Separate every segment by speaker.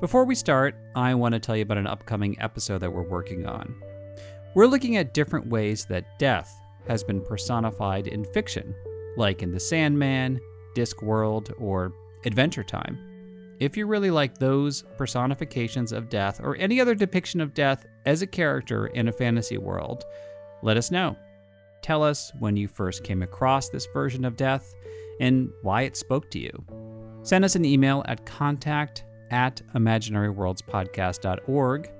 Speaker 1: Before we start, I want to tell you about an upcoming episode that we're working on. We're looking at different ways that death has been personified in fiction, like in The Sandman, Discworld, or Adventure Time. If you really like those personifications of death or any other depiction of death as a character in a fantasy world, let us know. Tell us when you first came across this version of death and why it spoke to you. Send us an email at contact at imaginaryworldspodcast.org,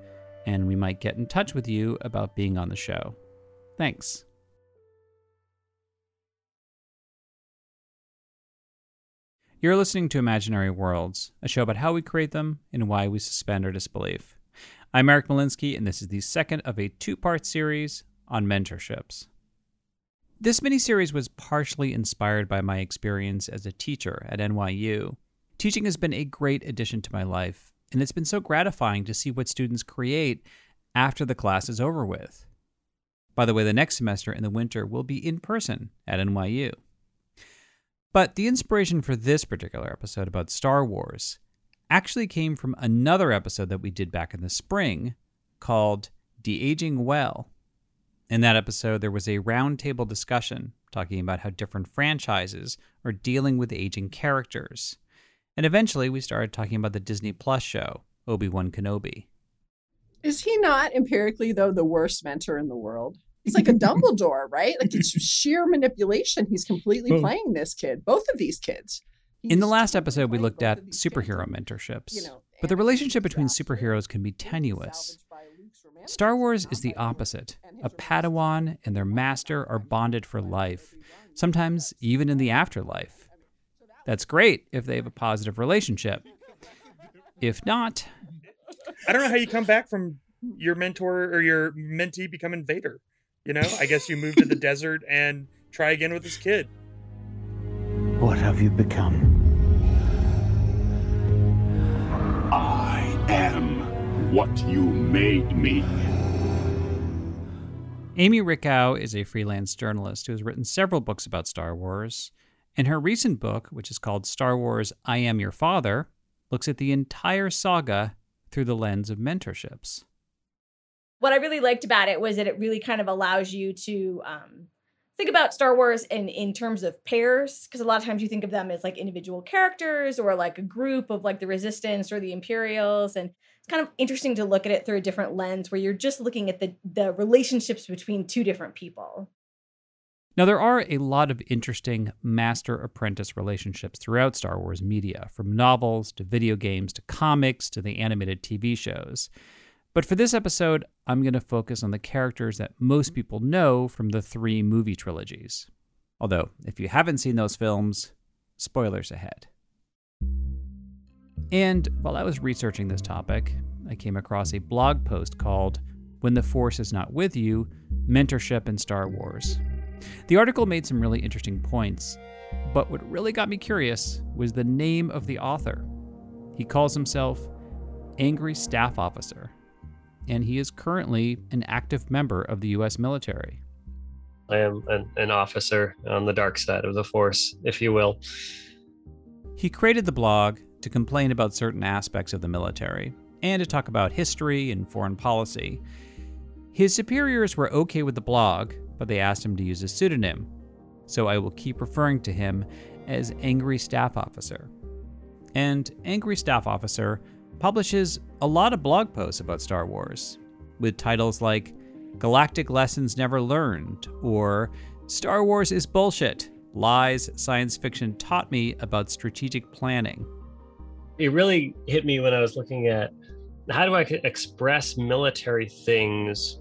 Speaker 1: and we might get in touch with you about being on the show. Thanks. You're listening to Imaginary Worlds, a show about how we create them and why we suspend our disbelief. I'm Eric Molinsky, and this is the second of a two part series on mentorships. This miniseries was partially inspired by my experience as a teacher at NYU. Teaching has been a great addition to my life, and it's been so gratifying to see what students create after the class is over with. By the way, the next semester in the winter will be in person at NYU. But the inspiration for this particular episode about Star Wars actually came from another episode that we did back in the spring called De Aging Well. In that episode, there was a roundtable discussion talking about how different franchises are dealing with aging characters. And eventually, we started talking about the Disney Plus show, Obi Wan Kenobi.
Speaker 2: Is he not empirically, though, the worst mentor in the world? He's like a Dumbledore, right? Like it's sheer manipulation. He's completely playing this kid, both of these kids.
Speaker 1: In the last episode, we looked at superhero mentorships, but the relationship between superheroes can be tenuous. Star Wars is the opposite. A Padawan and their master are bonded for life, sometimes even in the afterlife. That's great if they have a positive relationship. If not,
Speaker 3: I don't know how you come back from your mentor or your mentee becoming Vader. You know, I guess you move to the desert and try again with this kid.
Speaker 4: What have you become?
Speaker 5: I am what you made me.
Speaker 1: Amy Richau is a freelance journalist who has written several books about Star Wars. And her recent book, which is called Star Wars I Am Your Father, looks at the entire saga through the lens of mentorships.
Speaker 6: What I really liked about it was that it really kind of allows you to um, think about Star Wars in, in terms of pairs, because a lot of times you think of them as like individual characters or like a group of like the Resistance or the Imperials. And it's kind of interesting to look at it through a different lens where you're just looking at the, the relationships between two different people.
Speaker 1: Now, there are a lot of interesting master apprentice relationships throughout Star Wars media, from novels to video games to comics to the animated TV shows. But for this episode, I'm going to focus on the characters that most mm-hmm. people know from the three movie trilogies. Although, if you haven't seen those films, spoilers ahead. And while I was researching this topic, I came across a blog post called When the Force is Not With You Mentorship in Star Wars. The article made some really interesting points, but what really got me curious was the name of the author. He calls himself Angry Staff Officer, and he is currently an active member of the U.S. military.
Speaker 7: I am an, an officer on the dark side of the Force, if you will.
Speaker 1: He created the blog to complain about certain aspects of the military and to talk about history and foreign policy. His superiors were okay with the blog, but they asked him to use a pseudonym, so I will keep referring to him as Angry Staff Officer. And Angry Staff Officer publishes a lot of blog posts about Star Wars, with titles like Galactic Lessons Never Learned or Star Wars is Bullshit Lies Science Fiction Taught Me About Strategic Planning.
Speaker 7: It really hit me when I was looking at how do I express military things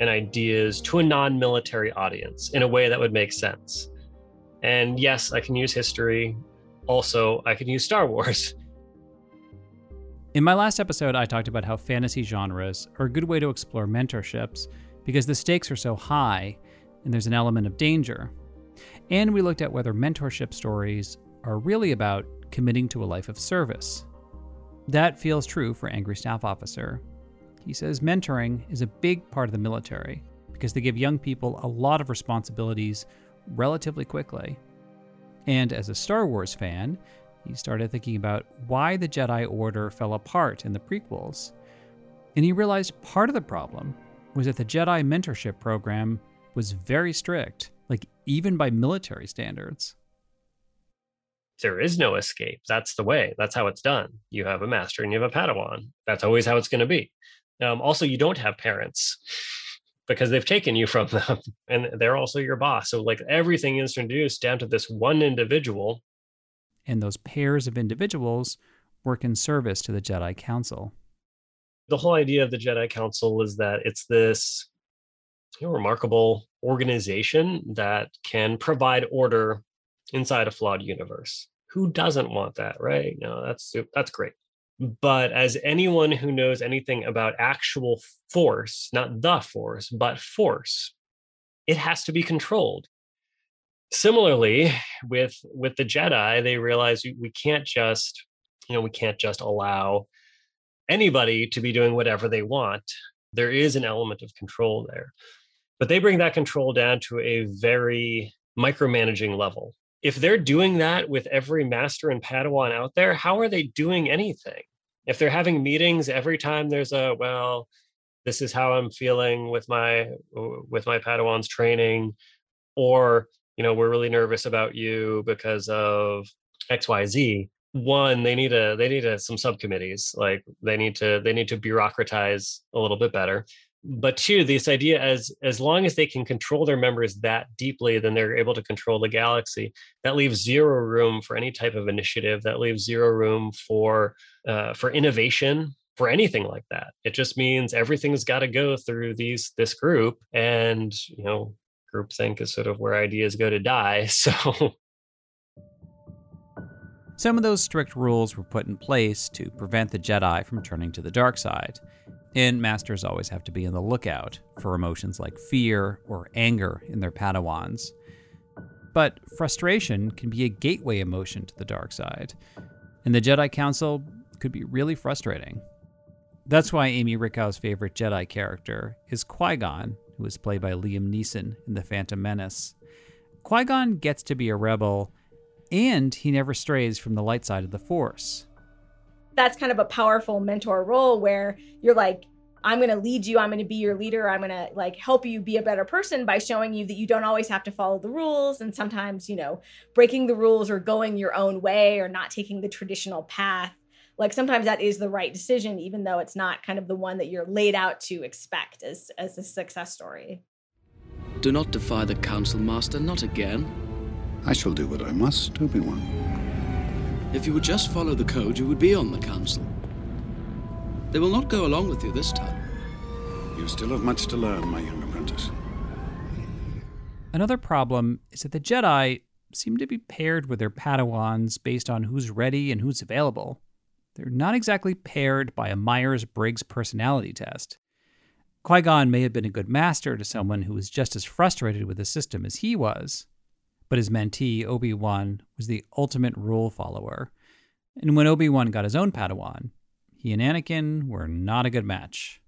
Speaker 7: and ideas to a non military audience in a way that would make sense. And yes, I can use history. Also, I can use Star Wars.
Speaker 1: In my last episode, I talked about how fantasy genres are a good way to explore mentorships because the stakes are so high and there's an element of danger. And we looked at whether mentorship stories are really about committing to a life of service. That feels true for Angry Staff Officer. He says mentoring is a big part of the military because they give young people a lot of responsibilities relatively quickly. And as a Star Wars fan, he started thinking about why the Jedi Order fell apart in the prequels. And he realized part of the problem was that the Jedi mentorship program was very strict, like even by military standards.
Speaker 7: There is no escape. That's the way. That's how it's done. You have a master and you have a Padawan. That's always how it's going to be. Um, also, you don't have parents because they've taken you from them and they're also your boss. So, like everything is introduced down to this one individual.
Speaker 1: And those pairs of individuals work in service to the Jedi Council.
Speaker 7: The whole idea of the Jedi Council is that it's this you know, remarkable organization that can provide order inside a flawed universe. Who doesn't want that, right? No, that's that's great. But as anyone who knows anything about actual force, not the force, but force, it has to be controlled. Similarly, with with the Jedi, they realize we can't just, you know, we can't just allow anybody to be doing whatever they want. There is an element of control there. But they bring that control down to a very micromanaging level. If they're doing that with every master and Padawan out there, how are they doing anything? If they're having meetings every time there's a, well, this is how I'm feeling with my with my Padawan's training, or you know, we're really nervous about you because of XYZ. One, they need a they need a, some subcommittees. Like they need to they need to bureaucratize a little bit better but two this idea as as long as they can control their members that deeply then they're able to control the galaxy. That leaves zero room for any type of initiative. That leaves zero room for uh, for innovation for anything like that. It just means everything's got to go through these this group and you know groupthink is sort of where ideas go to die so.
Speaker 1: Some of those strict rules were put in place to prevent the Jedi from turning to the dark side, and masters always have to be on the lookout for emotions like fear or anger in their Padawans. But frustration can be a gateway emotion to the dark side, and the Jedi Council could be really frustrating. That's why Amy Richau's favorite Jedi character is Qui Gon, who is played by Liam Neeson in The Phantom Menace. Qui Gon gets to be a rebel, and he never strays from the light side of the Force
Speaker 6: that's kind of a powerful mentor role where you're like i'm going to lead you i'm going to be your leader i'm going to like help you be a better person by showing you that you don't always have to follow the rules and sometimes you know breaking the rules or going your own way or not taking the traditional path. Like sometimes that is the right decision even though it's not kind of the one that you're laid out to expect as as a success story.
Speaker 8: Do not defy the council master not again.
Speaker 9: I shall do what i must obi-wan
Speaker 8: if you would just follow the code, you would be on the council. They will not go along with you this time.
Speaker 9: You still have much to learn, my young apprentice.
Speaker 1: Another problem is that the Jedi seem to be paired with their Padawans based on who's ready and who's available. They're not exactly paired by a Myers Briggs personality test. Qui Gon may have been a good master to someone who was just as frustrated with the system as he was, but his mentee, Obi Wan, was the ultimate rule follower. And when Obi Wan got his own Padawan, he and Anakin were not a good match.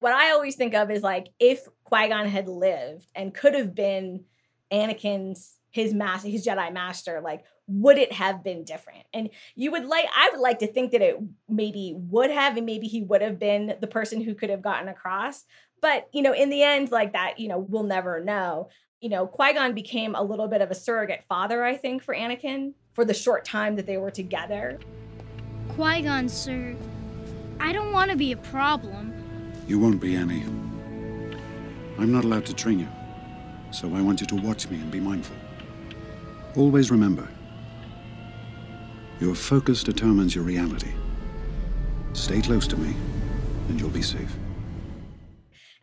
Speaker 6: What I always think of is like if Qui Gon had lived and could have been Anakin's his master, his Jedi master, like would it have been different? And you would like, I would like to think that it maybe would have, and maybe he would have been the person who could have gotten across. But you know, in the end, like that, you know, we'll never know you know, Qui Gon became a little bit of a surrogate father, I think, for Anakin for the short time that they were together.
Speaker 10: Qui Gon, sir, I don't want to be a problem.
Speaker 9: You won't be, Annie. I'm not allowed to train you, so I want you to watch me and be mindful. Always remember your focus determines your reality. Stay close to me, and you'll be safe.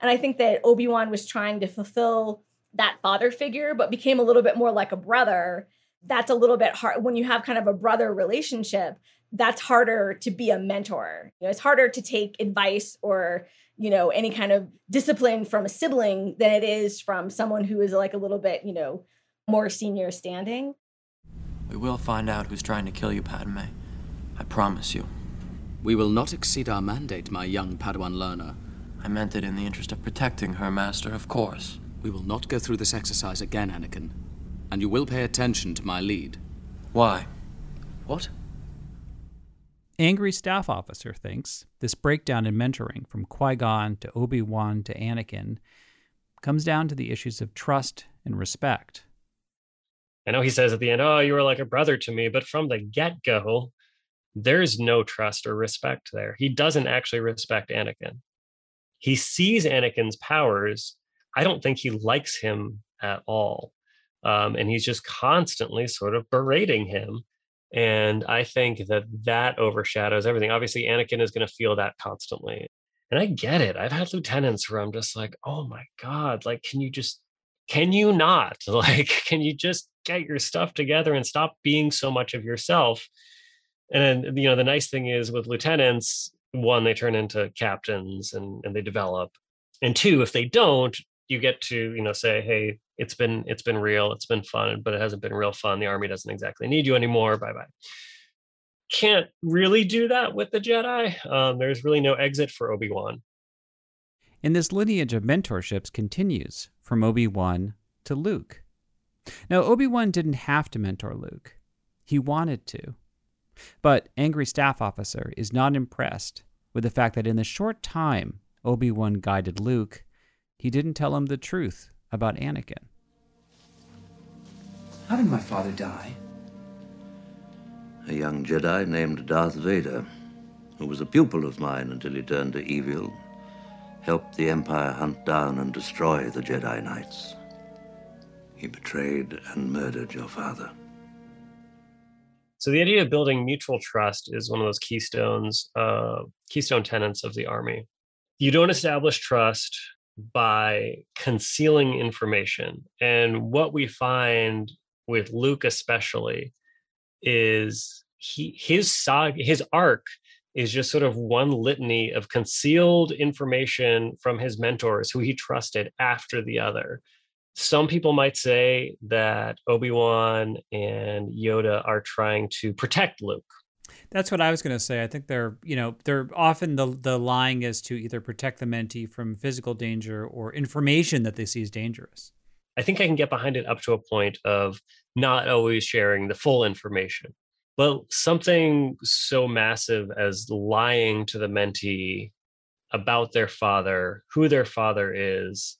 Speaker 6: And I think that Obi Wan was trying to fulfill that father figure, but became a little bit more like a brother. That's a little bit hard when you have kind of a brother relationship. That's harder to be a mentor. You know, it's harder to take advice or you know any kind of discipline from a sibling than it is from someone who is like a little bit you know more senior standing.
Speaker 11: We will find out who's trying to kill you, Padme. I promise you.
Speaker 8: We will not exceed our mandate, my young Padawan learner.
Speaker 11: I meant it in the interest of protecting her, Master, of course.
Speaker 8: We will not go through this exercise again, Anakin. And you will pay attention to my lead.
Speaker 11: Why? What?
Speaker 1: Angry staff officer thinks this breakdown in mentoring from Qui Gon to Obi Wan to Anakin comes down to the issues of trust and respect.
Speaker 7: I know he says at the end, Oh, you were like a brother to me, but from the get go, there's no trust or respect there. He doesn't actually respect Anakin. He sees Anakin's powers. I don't think he likes him at all. Um, and he's just constantly sort of berating him. And I think that that overshadows everything. Obviously, Anakin is going to feel that constantly. And I get it. I've had lieutenants where I'm just like, oh my God, like, can you just, can you not? Like, can you just get your stuff together and stop being so much of yourself? And then, you know, the nice thing is with lieutenants, one, they turn into captains and, and they develop. And two, if they don't, you get to, you know, say, hey, it's been it's been real, it's been fun, but it hasn't been real fun. The army doesn't exactly need you anymore. Bye bye. Can't really do that with the Jedi. Um, there's really no exit for Obi Wan.
Speaker 1: And this lineage of mentorships continues from Obi Wan to Luke. Now, Obi Wan didn't have to mentor Luke, he wanted to. But Angry Staff Officer is not impressed with the fact that in the short time Obi Wan guided Luke, he didn't tell him the truth about Anakin.
Speaker 12: How did my father die?
Speaker 13: A young Jedi named Darth Vader, who was a pupil of mine until he turned to evil, helped the Empire hunt down and destroy the Jedi Knights. He betrayed and murdered your father.
Speaker 7: So the idea of building mutual trust is one of those keystones, uh, keystone tenets of the army. You don't establish trust by concealing information. And what we find with Luke, especially, is he his saga, his arc is just sort of one litany of concealed information from his mentors who he trusted after the other some people might say that Obi-Wan and Yoda are trying to protect Luke.
Speaker 1: That's what I was going to say. I think they're, you know, they're often the the lying is to either protect the mentee from physical danger or information that they see as dangerous.
Speaker 7: I think I can get behind it up to a point of not always sharing the full information. But something so massive as lying to the mentee about their father, who their father is,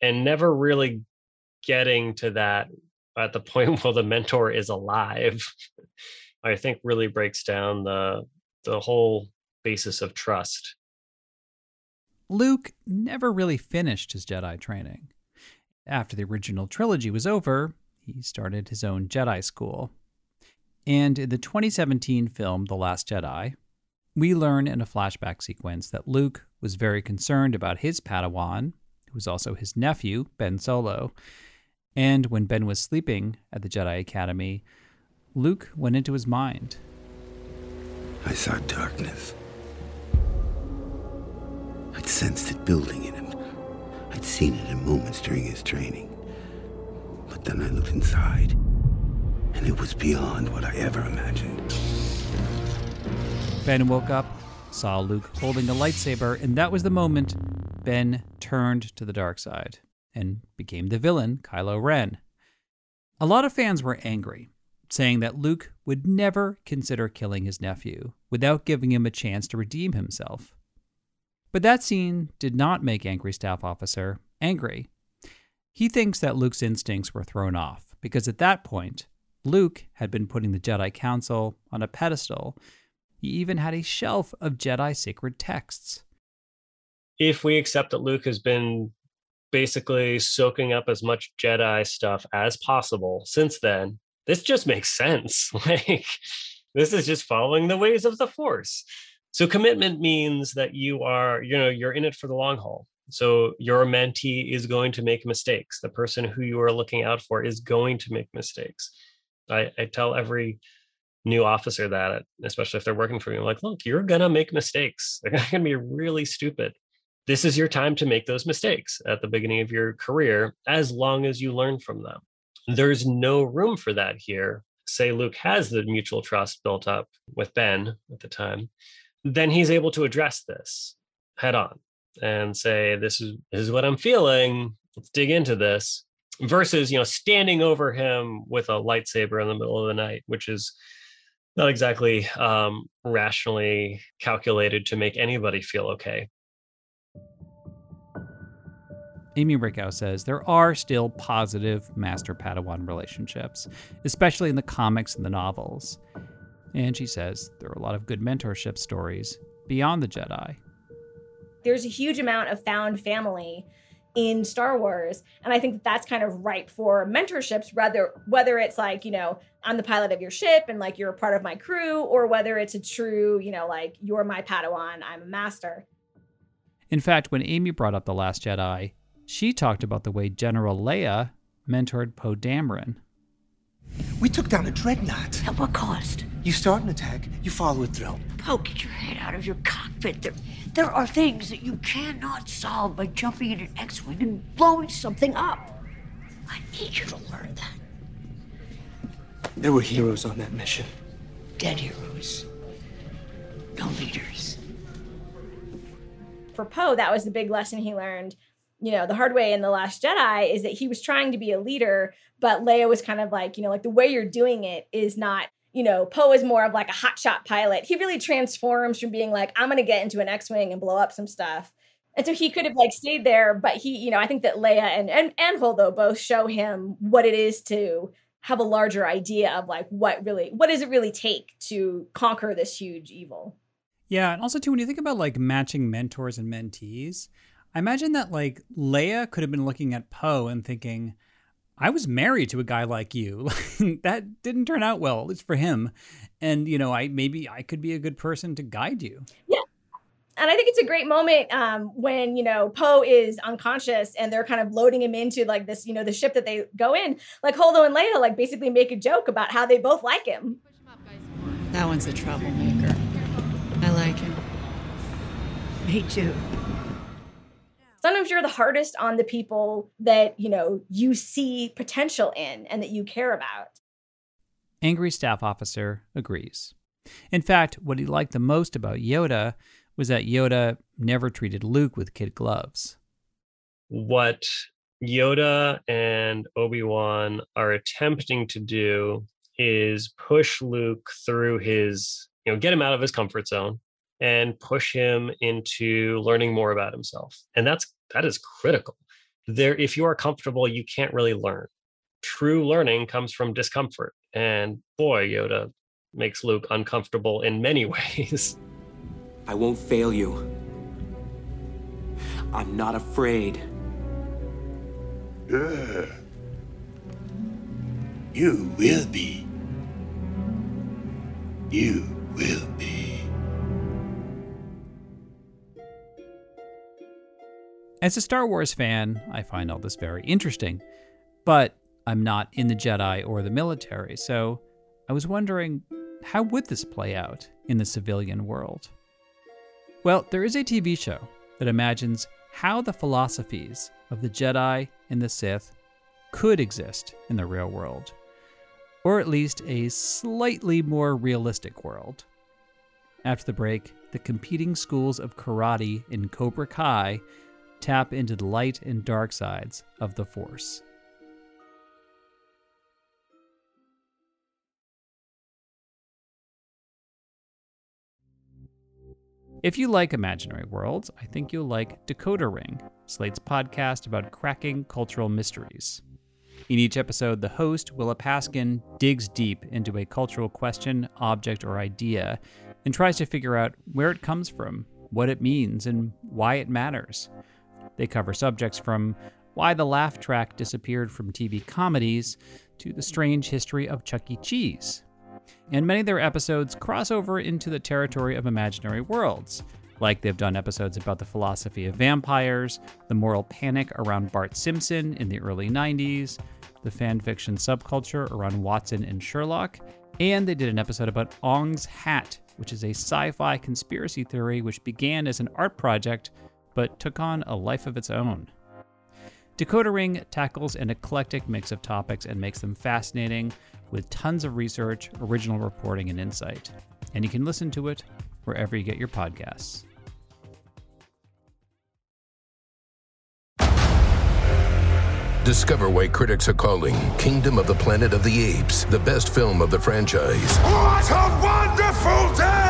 Speaker 7: and never really getting to that at the point where the mentor is alive, I think really breaks down the the whole basis of trust.
Speaker 1: Luke never really finished his Jedi training. After the original trilogy was over, he started his own Jedi school. And in the 2017 film The Last Jedi, we learn in a flashback sequence that Luke was very concerned about his Padawan, who was also his nephew, Ben Solo, and when Ben was sleeping at the Jedi Academy, Luke went into his mind.
Speaker 4: I saw darkness. I'd sensed it building in him. I'd seen it in moments during his training. But then I looked inside, and it was beyond what I ever imagined.
Speaker 1: Ben woke up, saw Luke holding a lightsaber, and that was the moment Ben turned to the dark side and became the villain, Kylo Ren. A lot of fans were angry, saying that Luke would never consider killing his nephew without giving him a chance to redeem himself. But that scene did not make Angry Staff Officer angry. He thinks that Luke's instincts were thrown off because at that point, Luke had been putting the Jedi Council on a pedestal. He even had a shelf of Jedi sacred texts.
Speaker 7: If we accept that Luke has been basically soaking up as much Jedi stuff as possible since then, this just makes sense. like, this is just following the ways of the Force. So, commitment means that you are, you know, you're in it for the long haul. So, your mentee is going to make mistakes. The person who you are looking out for is going to make mistakes. I, I tell every new officer that, especially if they're working for me, I'm like, look, you're going to make mistakes. They're going to be really stupid this is your time to make those mistakes at the beginning of your career as long as you learn from them. There's no room for that here. Say Luke has the mutual trust built up with Ben at the time, then he's able to address this head on and say, This is this is what I'm feeling. Let's dig into this. Versus, you know, standing over him with a lightsaber in the middle of the night, which is not exactly um, rationally calculated to make anybody feel okay.
Speaker 1: Amy Richau says there are still positive master Padawan relationships, especially in the comics and the novels. And she says there are a lot of good mentorship stories beyond the Jedi.
Speaker 6: There's a huge amount of found family in Star Wars, and I think that that's kind of ripe for mentorships. Rather, whether it's like you know I'm the pilot of your ship and like you're a part of my crew, or whether it's a true you know like you're my Padawan, I'm a master.
Speaker 1: In fact, when Amy brought up the Last Jedi, she talked about the way General Leia mentored Poe Dameron.
Speaker 12: We took down a dreadnought.
Speaker 14: At what cost?
Speaker 12: You start an attack, you follow it through.
Speaker 14: Poe, get your head out of your cockpit. There, there are things that you cannot solve by jumping in an X-wing and blowing something up. I need you to learn that.
Speaker 12: There were heroes on that mission.
Speaker 14: Dead heroes. No leaders.
Speaker 6: For Poe, that was the big lesson he learned you know, the hard way in The Last Jedi is that he was trying to be a leader, but Leia was kind of like, you know, like the way you're doing it is not, you know, Poe is more of like a hotshot pilot. He really transforms from being like, I'm going to get into an X Wing and blow up some stuff. And so he could have like stayed there, but he, you know, I think that Leia and, and, and Holdo both show him what it is to have a larger idea of like what really, what does it really take to conquer this huge evil?
Speaker 1: Yeah. And also, too, when you think about like matching mentors and mentees, I imagine that like Leia could have been looking at Poe and thinking, I was married to a guy like you. that didn't turn out well, at least for him. And you know, I maybe I could be a good person to guide you.
Speaker 6: Yeah. And I think it's a great moment um, when you know Poe is unconscious and they're kind of loading him into like this, you know, the ship that they go in. Like Holdo and Leia, like basically make a joke about how they both like him.
Speaker 15: That one's a troublemaker. I like him.
Speaker 14: Me too
Speaker 6: sometimes you're the hardest on the people that, you know, you see potential in and that you care about.
Speaker 1: Angry staff officer agrees. In fact, what he liked the most about Yoda was that Yoda never treated Luke with kid gloves.
Speaker 7: What Yoda and Obi-Wan are attempting to do is push Luke through his, you know, get him out of his comfort zone and push him into learning more about himself. And that's that is critical. There if you are comfortable, you can't really learn. True learning comes from discomfort. And boy, Yoda makes Luke uncomfortable in many ways.
Speaker 16: I won't fail you. I'm not afraid.
Speaker 4: Yeah. you will be. You will be.
Speaker 1: As a Star Wars fan, I find all this very interesting, but I'm not in the Jedi or the military, so I was wondering how would this play out in the civilian world? Well, there is a TV show that imagines how the philosophies of the Jedi and the Sith could exist in the real world, or at least a slightly more realistic world. After the break, the competing schools of karate in Cobra Kai tap into the light and dark sides of the Force. If you like imaginary worlds, I think you'll like Decoder Ring, Slate's podcast about cracking cultural mysteries. In each episode, the host, Willa Paskin, digs deep into a cultural question, object, or idea and tries to figure out where it comes from, what it means, and why it matters. They cover subjects from why the laugh track disappeared from TV comedies to the strange history of Chuck E. Cheese. And many of their episodes cross over into the territory of imaginary worlds, like they've done episodes about the philosophy of vampires, the moral panic around Bart Simpson in the early 90s, the fan fiction subculture around Watson and Sherlock, and they did an episode about Ong's Hat, which is a sci fi conspiracy theory which began as an art project but took on a life of its own. Decoder Ring tackles an eclectic mix of topics and makes them fascinating with tons of research, original reporting, and insight. And you can listen to it wherever you get your podcasts.
Speaker 17: Discover why critics are calling Kingdom of the Planet of the Apes the best film of the franchise.
Speaker 18: What a wonderful day!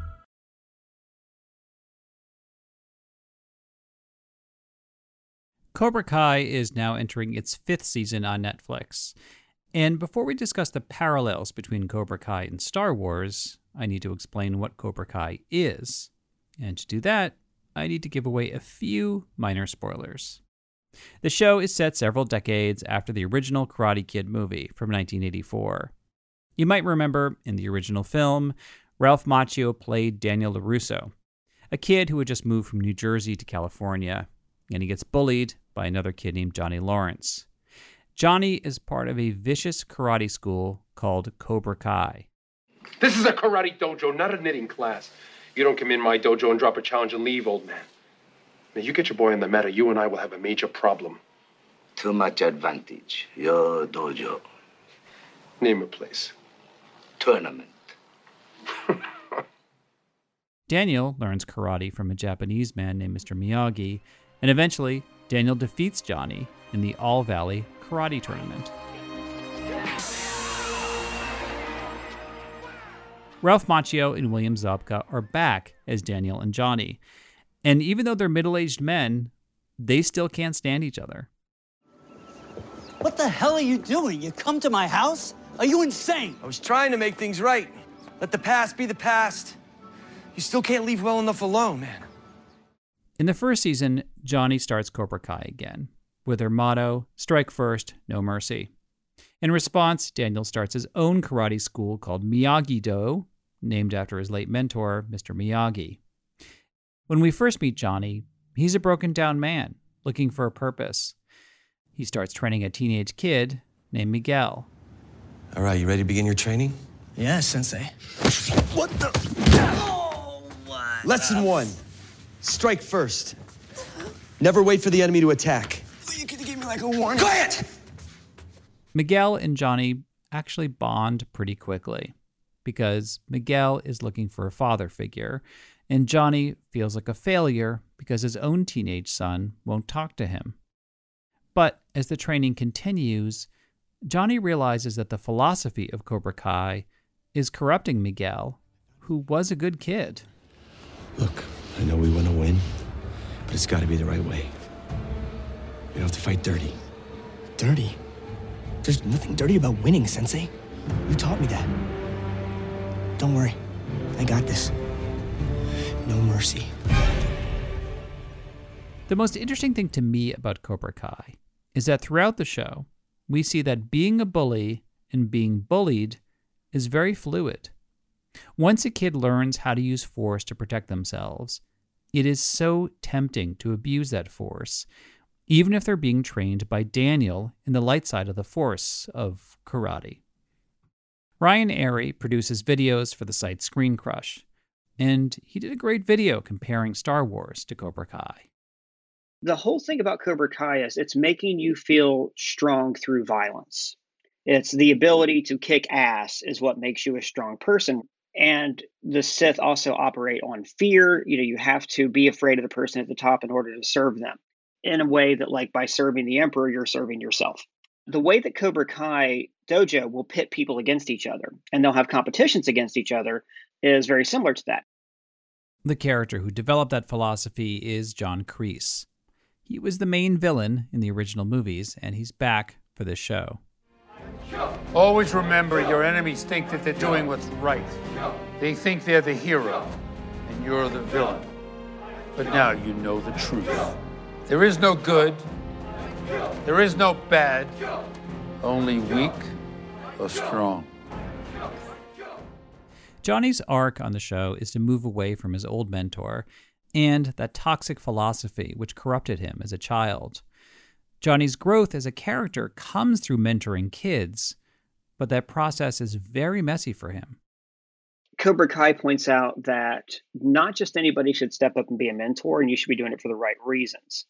Speaker 1: Cobra Kai is now entering its fifth season on Netflix. And before we discuss the parallels between Cobra Kai and Star Wars, I need to explain what Cobra Kai is. And to do that, I need to give away a few minor spoilers. The show is set several decades after the original Karate Kid movie from 1984. You might remember in the original film, Ralph Macchio played Daniel LaRusso, a kid who had just moved from New Jersey to California, and he gets bullied by another kid named Johnny Lawrence. Johnny is part of a vicious karate school called Cobra Kai.
Speaker 19: This is a karate dojo, not a knitting class. You don't come in my dojo and drop a challenge and leave, old man. Now, you get your boy in the matter, you and I will have a major problem.
Speaker 13: Too much advantage. Your dojo.
Speaker 19: Name a place.
Speaker 13: Tournament.
Speaker 1: Daniel learns karate from a Japanese man named Mr. Miyagi, and eventually, Daniel defeats Johnny in the All Valley Karate Tournament. Ralph Macchio and William Zabka are back as Daniel and Johnny. And even though they're middle aged men, they still can't stand each other.
Speaker 20: What the hell are you doing? You come to my house? Are you insane?
Speaker 12: I was trying to make things right. Let the past be the past. You still can't leave well enough alone, man.
Speaker 1: In the first season, Johnny starts Cobra Kai again, with their motto Strike First, No Mercy. In response, Daniel starts his own karate school called Miyagi Do, named after his late mentor, Mr. Miyagi. When we first meet Johnny, he's a broken down man looking for a purpose. He starts training a teenage kid named Miguel.
Speaker 12: All right, you ready to begin your training?
Speaker 20: Yeah, Sensei.
Speaker 12: What the? Oh Lesson one strike first. Never wait for the enemy to attack.
Speaker 20: You could give me like a warning.
Speaker 12: Quiet!
Speaker 1: Miguel and Johnny actually bond pretty quickly because Miguel is looking for a father figure, and Johnny feels like a failure because his own teenage son won't talk to him. But as the training continues, Johnny realizes that the philosophy of Cobra Kai is corrupting Miguel, who was a good kid.
Speaker 12: Look, I know we want to win, but it's got to be the right way. We don't have to fight dirty.
Speaker 20: Dirty? There's nothing dirty about winning, Sensei. You taught me that. Don't worry. I got this. No mercy.
Speaker 1: The most interesting thing to me about Cobra Kai is that throughout the show, we see that being a bully and being bullied is very fluid. Once a kid learns how to use force to protect themselves, it is so tempting to abuse that force, even if they're being trained by Daniel in the light side of the force of karate. Ryan Arey produces videos for the site Screen Crush, and he did a great video comparing Star Wars to Cobra Kai.
Speaker 21: The whole thing about Cobra Kai is it's making you feel strong through violence. It's the ability to kick ass is what makes you a strong person. And the Sith also operate on fear. You know, you have to be afraid of the person at the top in order to serve them in a way that, like, by serving the Emperor, you're serving yourself. The way that Cobra Kai Dojo will pit people against each other and they'll have competitions against each other is very similar to that.
Speaker 1: The character who developed that philosophy is John Kreese. He was the main villain in the original movies, and he's back for this show.
Speaker 22: Always remember your enemies think that they're doing what's right. They think they're the hero, and you're the villain. But now you know the truth. There is no good, there is no bad, only weak or strong.
Speaker 1: Johnny's arc on the show is to move away from his old mentor and that toxic philosophy which corrupted him as a child. Johnny's growth as a character comes through mentoring kids, but that process is very messy for him.
Speaker 21: Cobra Kai points out that not just anybody should step up and be a mentor, and you should be doing it for the right reasons.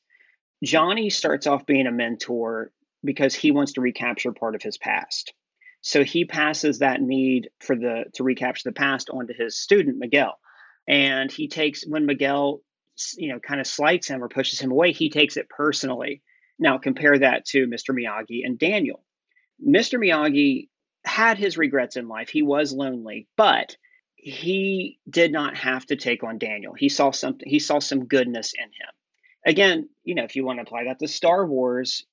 Speaker 21: Johnny starts off being a mentor because he wants to recapture part of his past. So he passes that need for the to recapture the past onto his student Miguel. And he takes when Miguel you know kind of slights him or pushes him away, he takes it personally. Now compare that to Mr. Miyagi and Daniel. Mr. Miyagi had his regrets in life. He was lonely, but he did not have to take on Daniel. He saw something he saw some goodness in him. Again, you know, if you want to apply that to Star Wars,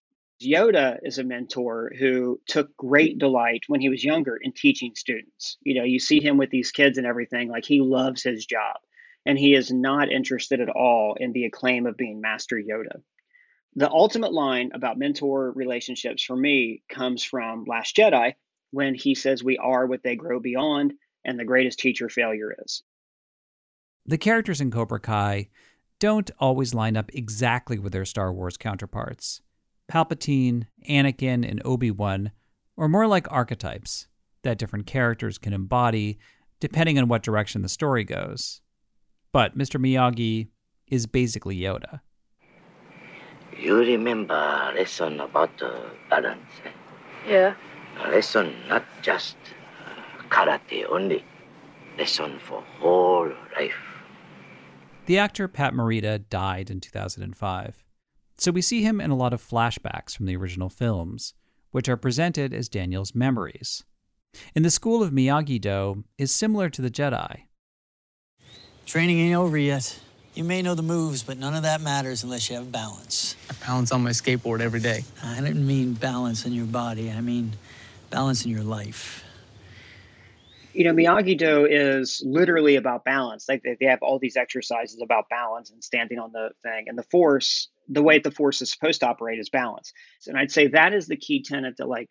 Speaker 21: Yoda is a mentor who took great delight when he was younger in teaching students. You know, you see him with these kids and everything, like he loves his job and he is not interested at all in the acclaim of being Master Yoda. The ultimate line about mentor relationships for me comes from Last Jedi when he says, We are what they grow beyond, and the greatest teacher failure is.
Speaker 1: The characters in Cobra Kai don't always line up exactly with their Star Wars counterparts. Palpatine, Anakin, and Obi Wan are more like archetypes that different characters can embody depending on what direction the story goes. But Mr. Miyagi is basically Yoda.
Speaker 13: You remember lesson about uh, balance? Eh?
Speaker 23: Yeah.
Speaker 13: A lesson not just uh, karate only, lesson for whole life.
Speaker 1: The actor Pat Morita died in 2005. So we see him in a lot of flashbacks from the original films, which are presented as Daniel's memories. In the school of Miyagi Do is similar to the Jedi.
Speaker 24: Training ain't over yet. You may know the moves, but none of that matters unless you have balance.
Speaker 25: I balance on my skateboard every day.
Speaker 24: I didn't mean balance in your body. I mean balance in your life.
Speaker 21: You know, Miyagi Do is literally about balance. Like they have all these exercises about balance and standing on the thing. And the force the way the force is supposed to operate is balance. And I'd say that is the key tenet that like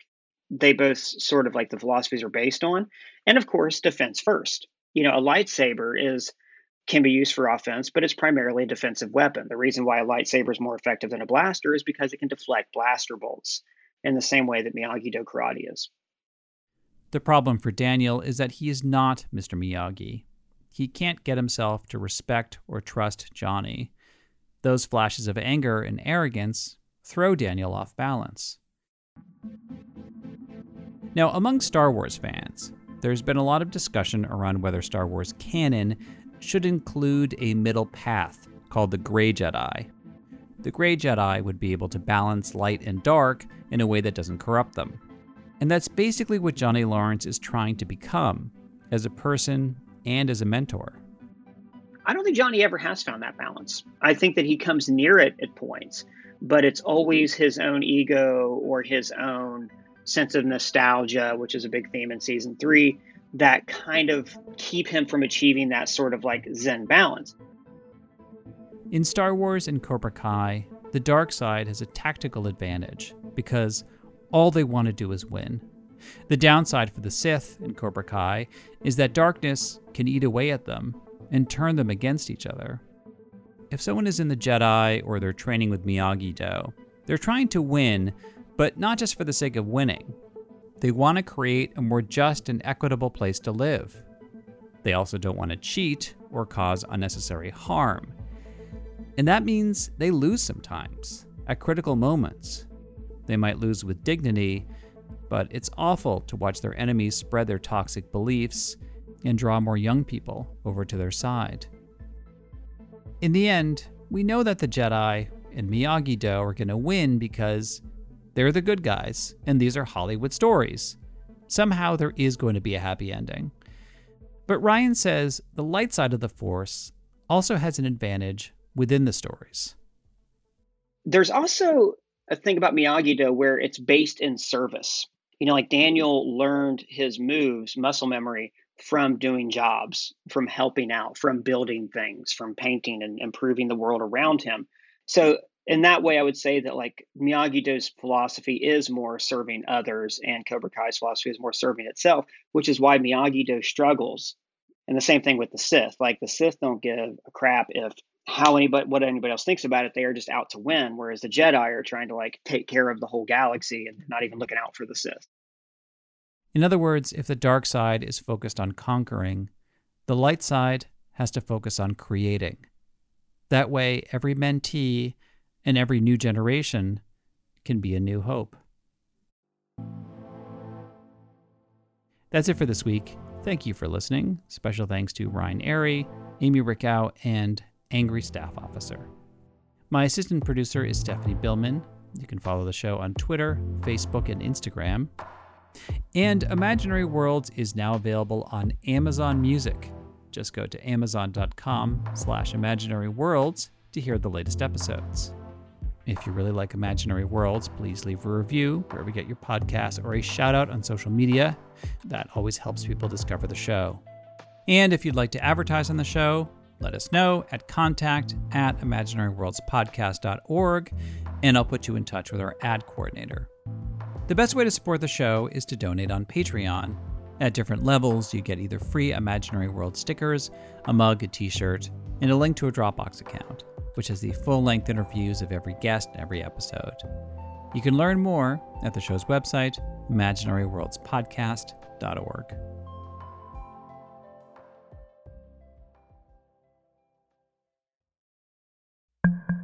Speaker 21: they both sort of like the philosophies are based on. And of course, defense first. You know, a lightsaber is can be used for offense, but it's primarily a defensive weapon. The reason why a lightsaber is more effective than a blaster is because it can deflect blaster bolts in the same way that Miyagi Do karate is.
Speaker 1: The problem for Daniel is that he is not Mr. Miyagi. He can't get himself to respect or trust Johnny. Those flashes of anger and arrogance throw Daniel off balance. Now, among Star Wars fans, there's been a lot of discussion around whether Star Wars canon should include a middle path called the Grey Jedi. The Grey Jedi would be able to balance light and dark in a way that doesn't corrupt them. And that's basically what Johnny Lawrence is trying to become as a person and as a mentor.
Speaker 21: I don't think Johnny ever has found that balance. I think that he comes near it at points, but it's always his own ego or his own sense of nostalgia, which is a big theme in season three, that kind of keep him from achieving that sort of like Zen balance.
Speaker 1: In Star Wars and Cobra Kai, the dark side has a tactical advantage because all they want to do is win. The downside for the Sith in Cobra Kai is that darkness can eat away at them and turn them against each other. if someone is in the Jedi or they're training with Miyagi Do, they're trying to win, but not just for the sake of winning. They want to create a more just and equitable place to live. They also don't want to cheat or cause unnecessary harm. And that means they lose sometimes, at critical moments. They might lose with dignity, but it's awful to watch their enemies spread their toxic beliefs and draw more young people over to their side. In the end, we know that the Jedi and Miyagi Do are going to win because they're the good guys, and these are Hollywood stories. Somehow there is going to be a happy ending. But Ryan says the light side of the Force also has an advantage within the stories.
Speaker 21: There's also a thing about Miyagi Do where it's based in service. You know, like Daniel learned his moves, muscle memory, from doing jobs, from helping out, from building things, from painting and improving the world around him. So, in that way, I would say that like Miyagi Do's philosophy is more serving others, and Cobra Kai's philosophy is more serving itself, which is why Miyagi Do struggles. And the same thing with the Sith. Like the Sith don't give a crap if how anybody what anybody else thinks about it. They are just out to win, whereas the Jedi are trying to like take care of the whole galaxy and not even looking out for the Sith.
Speaker 1: In other words, if the dark side is focused on conquering, the light side has to focus on creating. That way, every mentee and every new generation can be a new hope. That's it for this week. Thank you for listening. Special thanks to Ryan Arey, Amy Richau, and Angry Staff Officer. My assistant producer is Stephanie Billman. You can follow the show on Twitter, Facebook, and Instagram. And Imaginary Worlds is now available on Amazon Music. Just go to amazon.com slash imaginary worlds to hear the latest episodes. If you really like Imaginary Worlds, please leave a review wherever you get your podcast or a shout out on social media. That always helps people discover the show. And if you'd like to advertise on the show, let us know at contact at imaginaryworldspodcast.org, and I'll put you in touch with our ad coordinator. The best way to support the show is to donate on Patreon. At different levels, you get either free Imaginary World stickers, a mug, a t shirt, and a link to a Dropbox account, which has the full length interviews of every guest and every episode. You can learn more at the show's website, imaginaryworldspodcast.org.